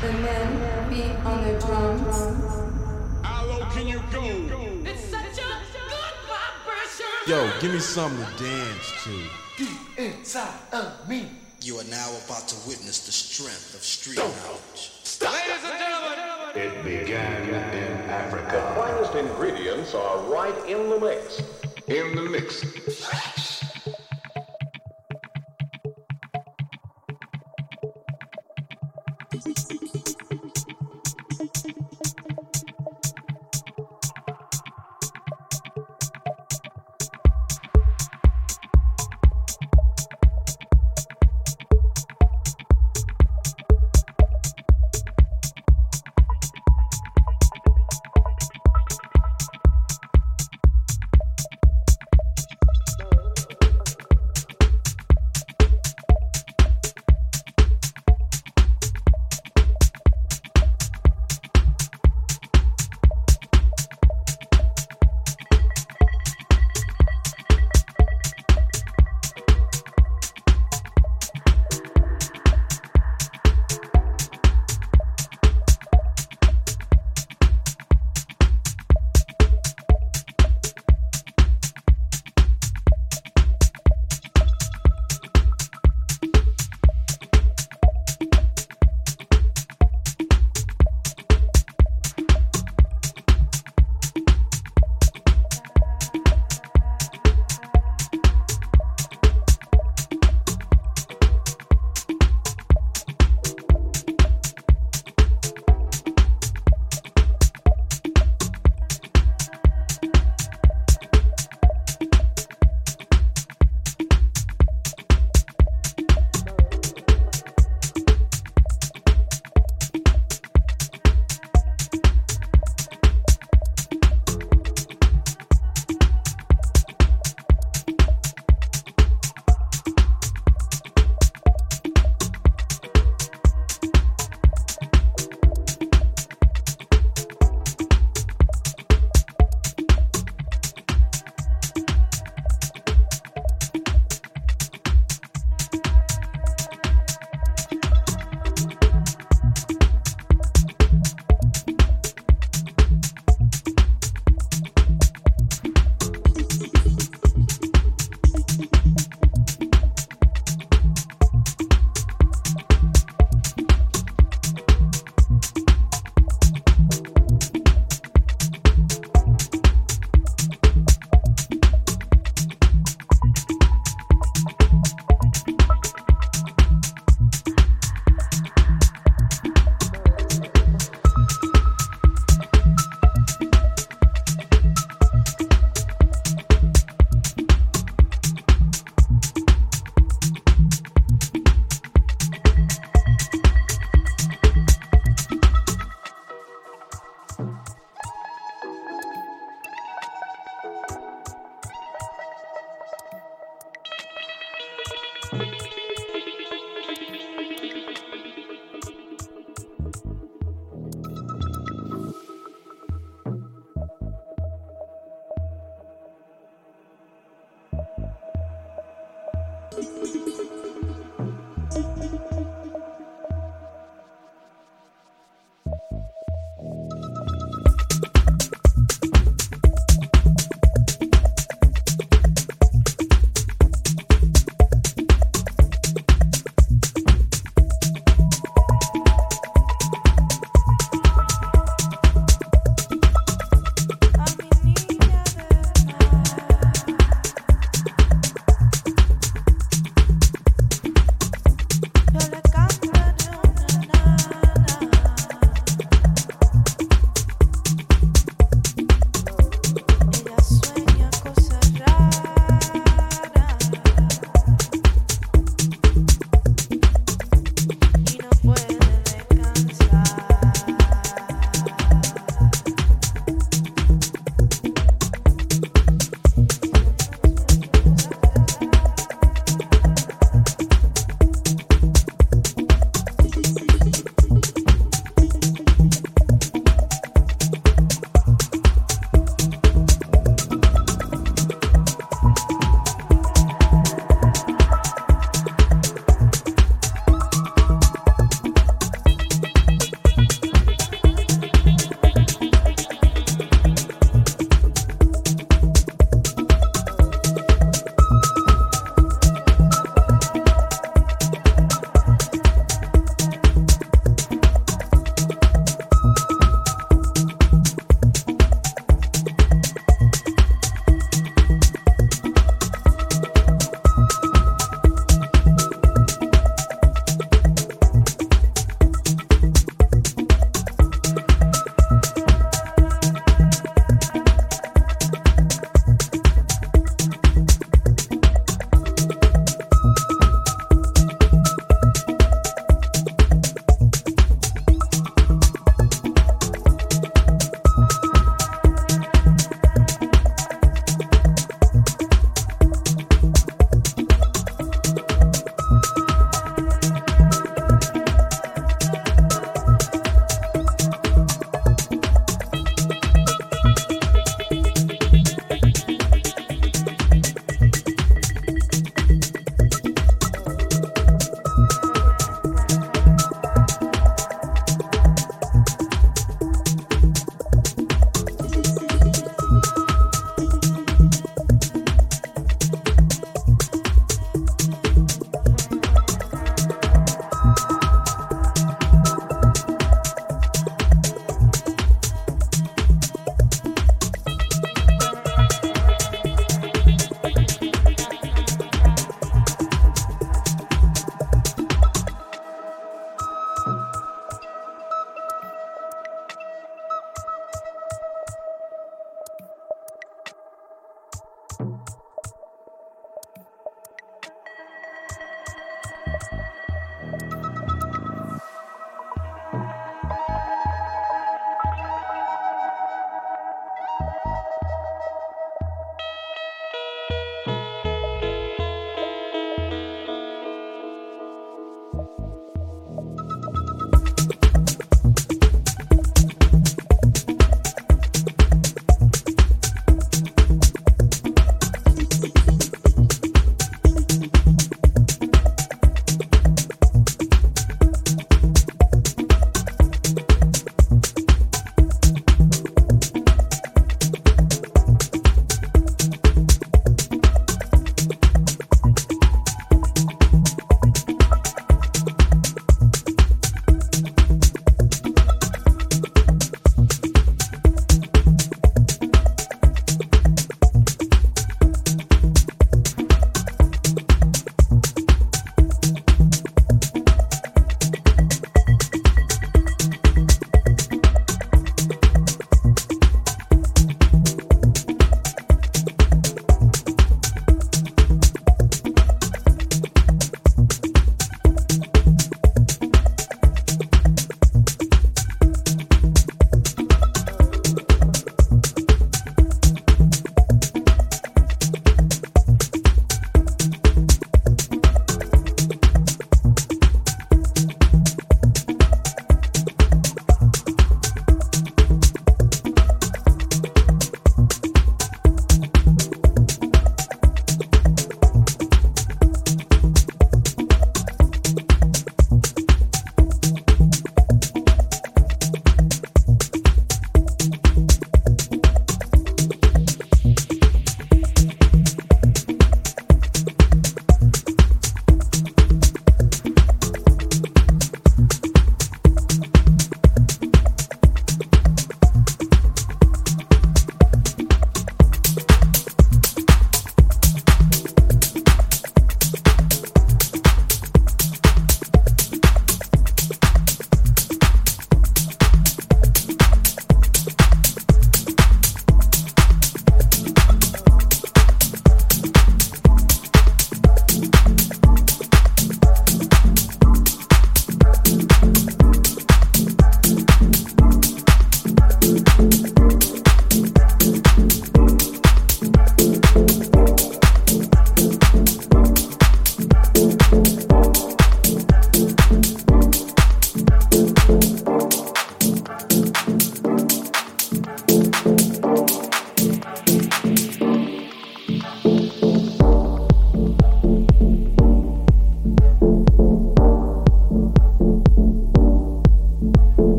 The men beat on their drums. How low can you go? It's such a good vibration. Yo, give me something to dance to. Deep inside of me. You are now about to witness the strength of street knowledge. Ladies and gentlemen, It began in Africa. The finest ingredients are right in the mix. In the mix.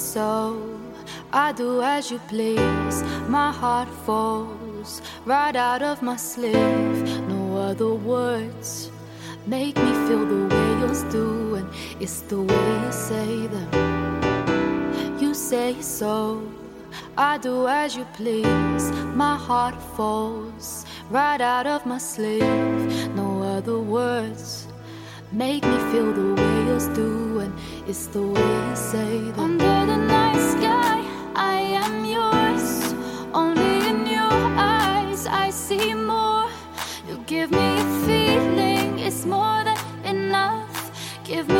so. I do as you please. My heart falls right out of my sleeve. No other words make me feel the way yours do, and it's the way you say them. You say so. I do as you please. My heart falls right out of my sleeve. No other words make me feel the way you do, and it's the way you say that. Under the night sky, I am yours. Only in your eyes, I see more. You give me a feeling, it's more than enough. Give me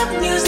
have music.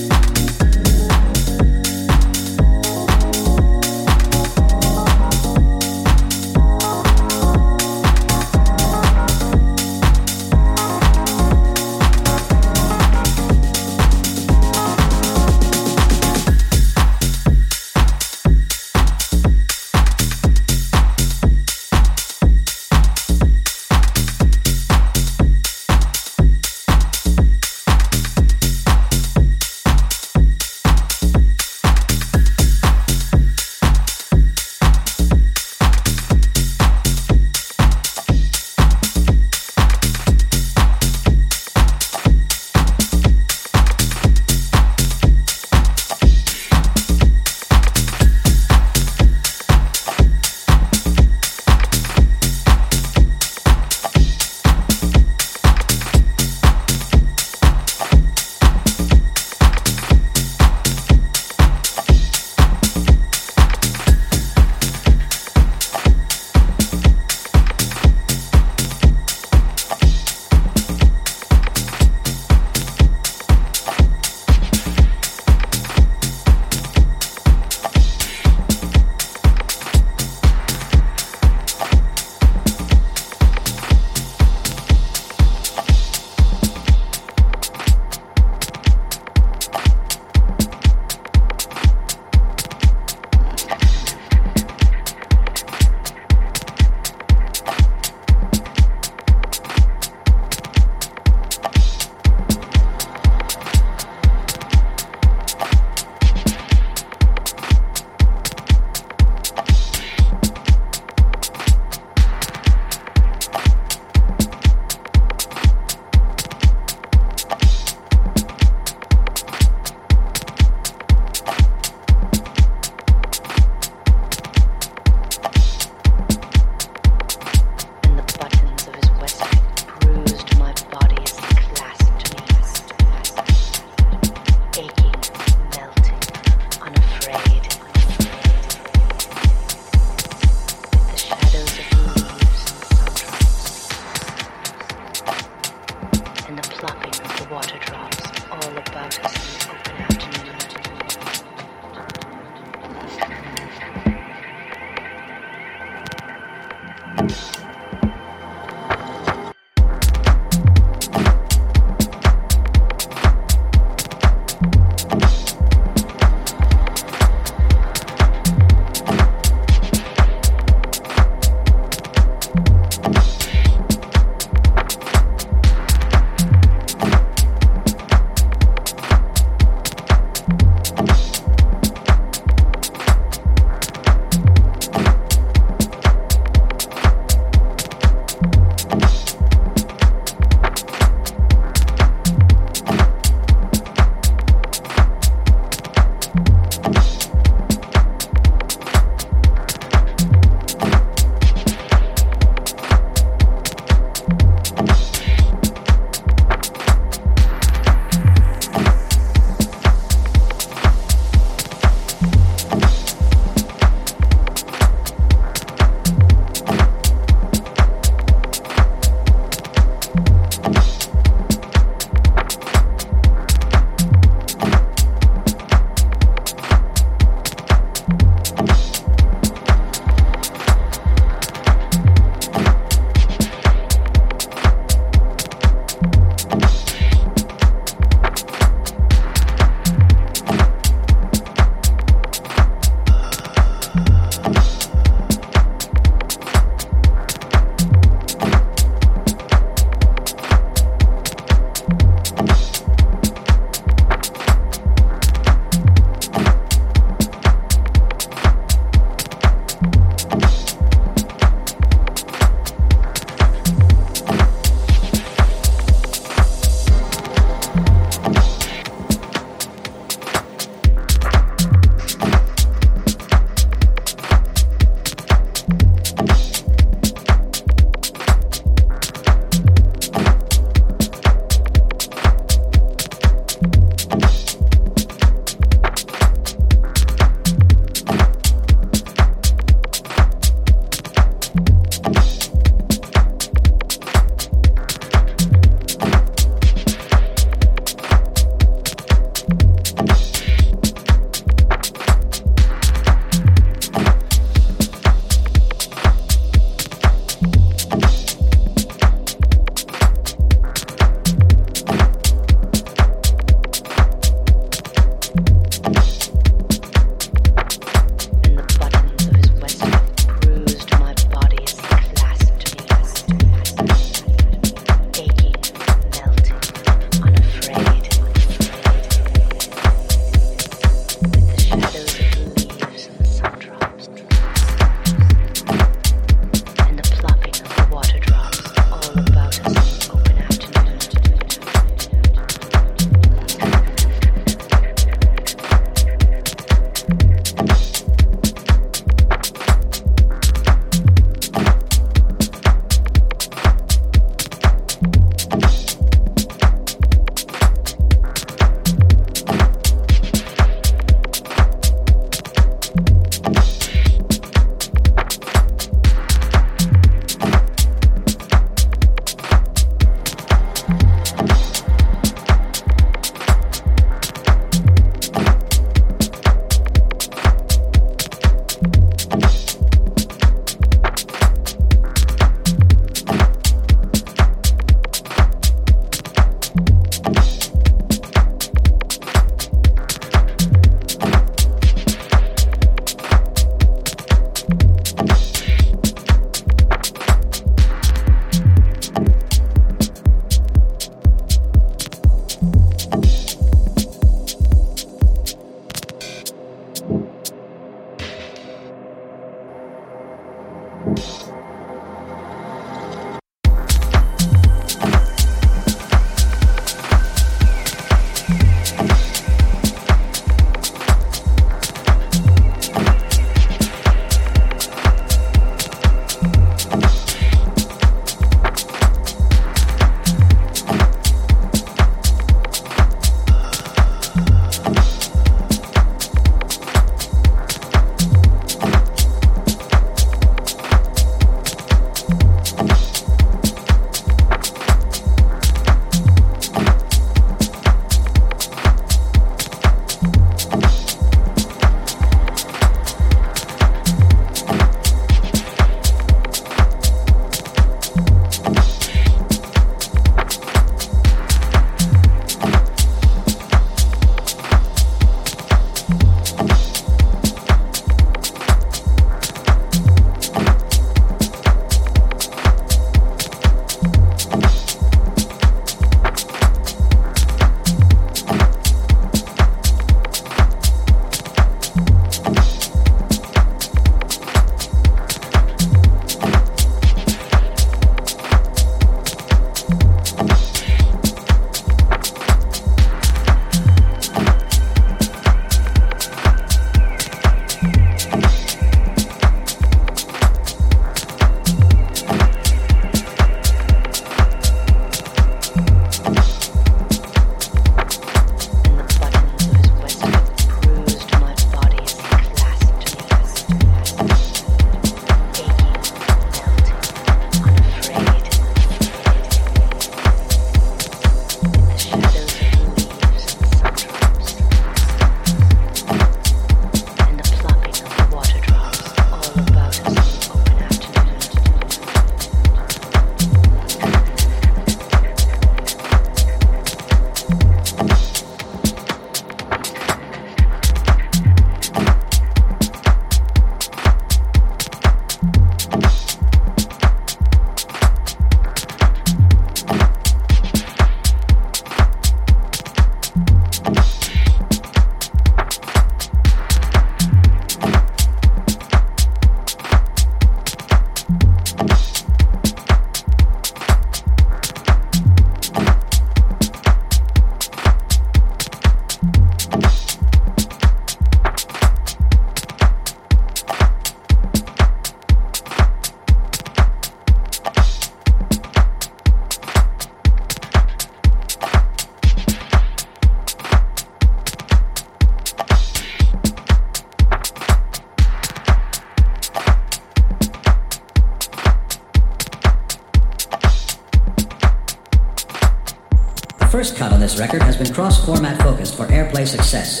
This record has been cross-format focused for airplay success.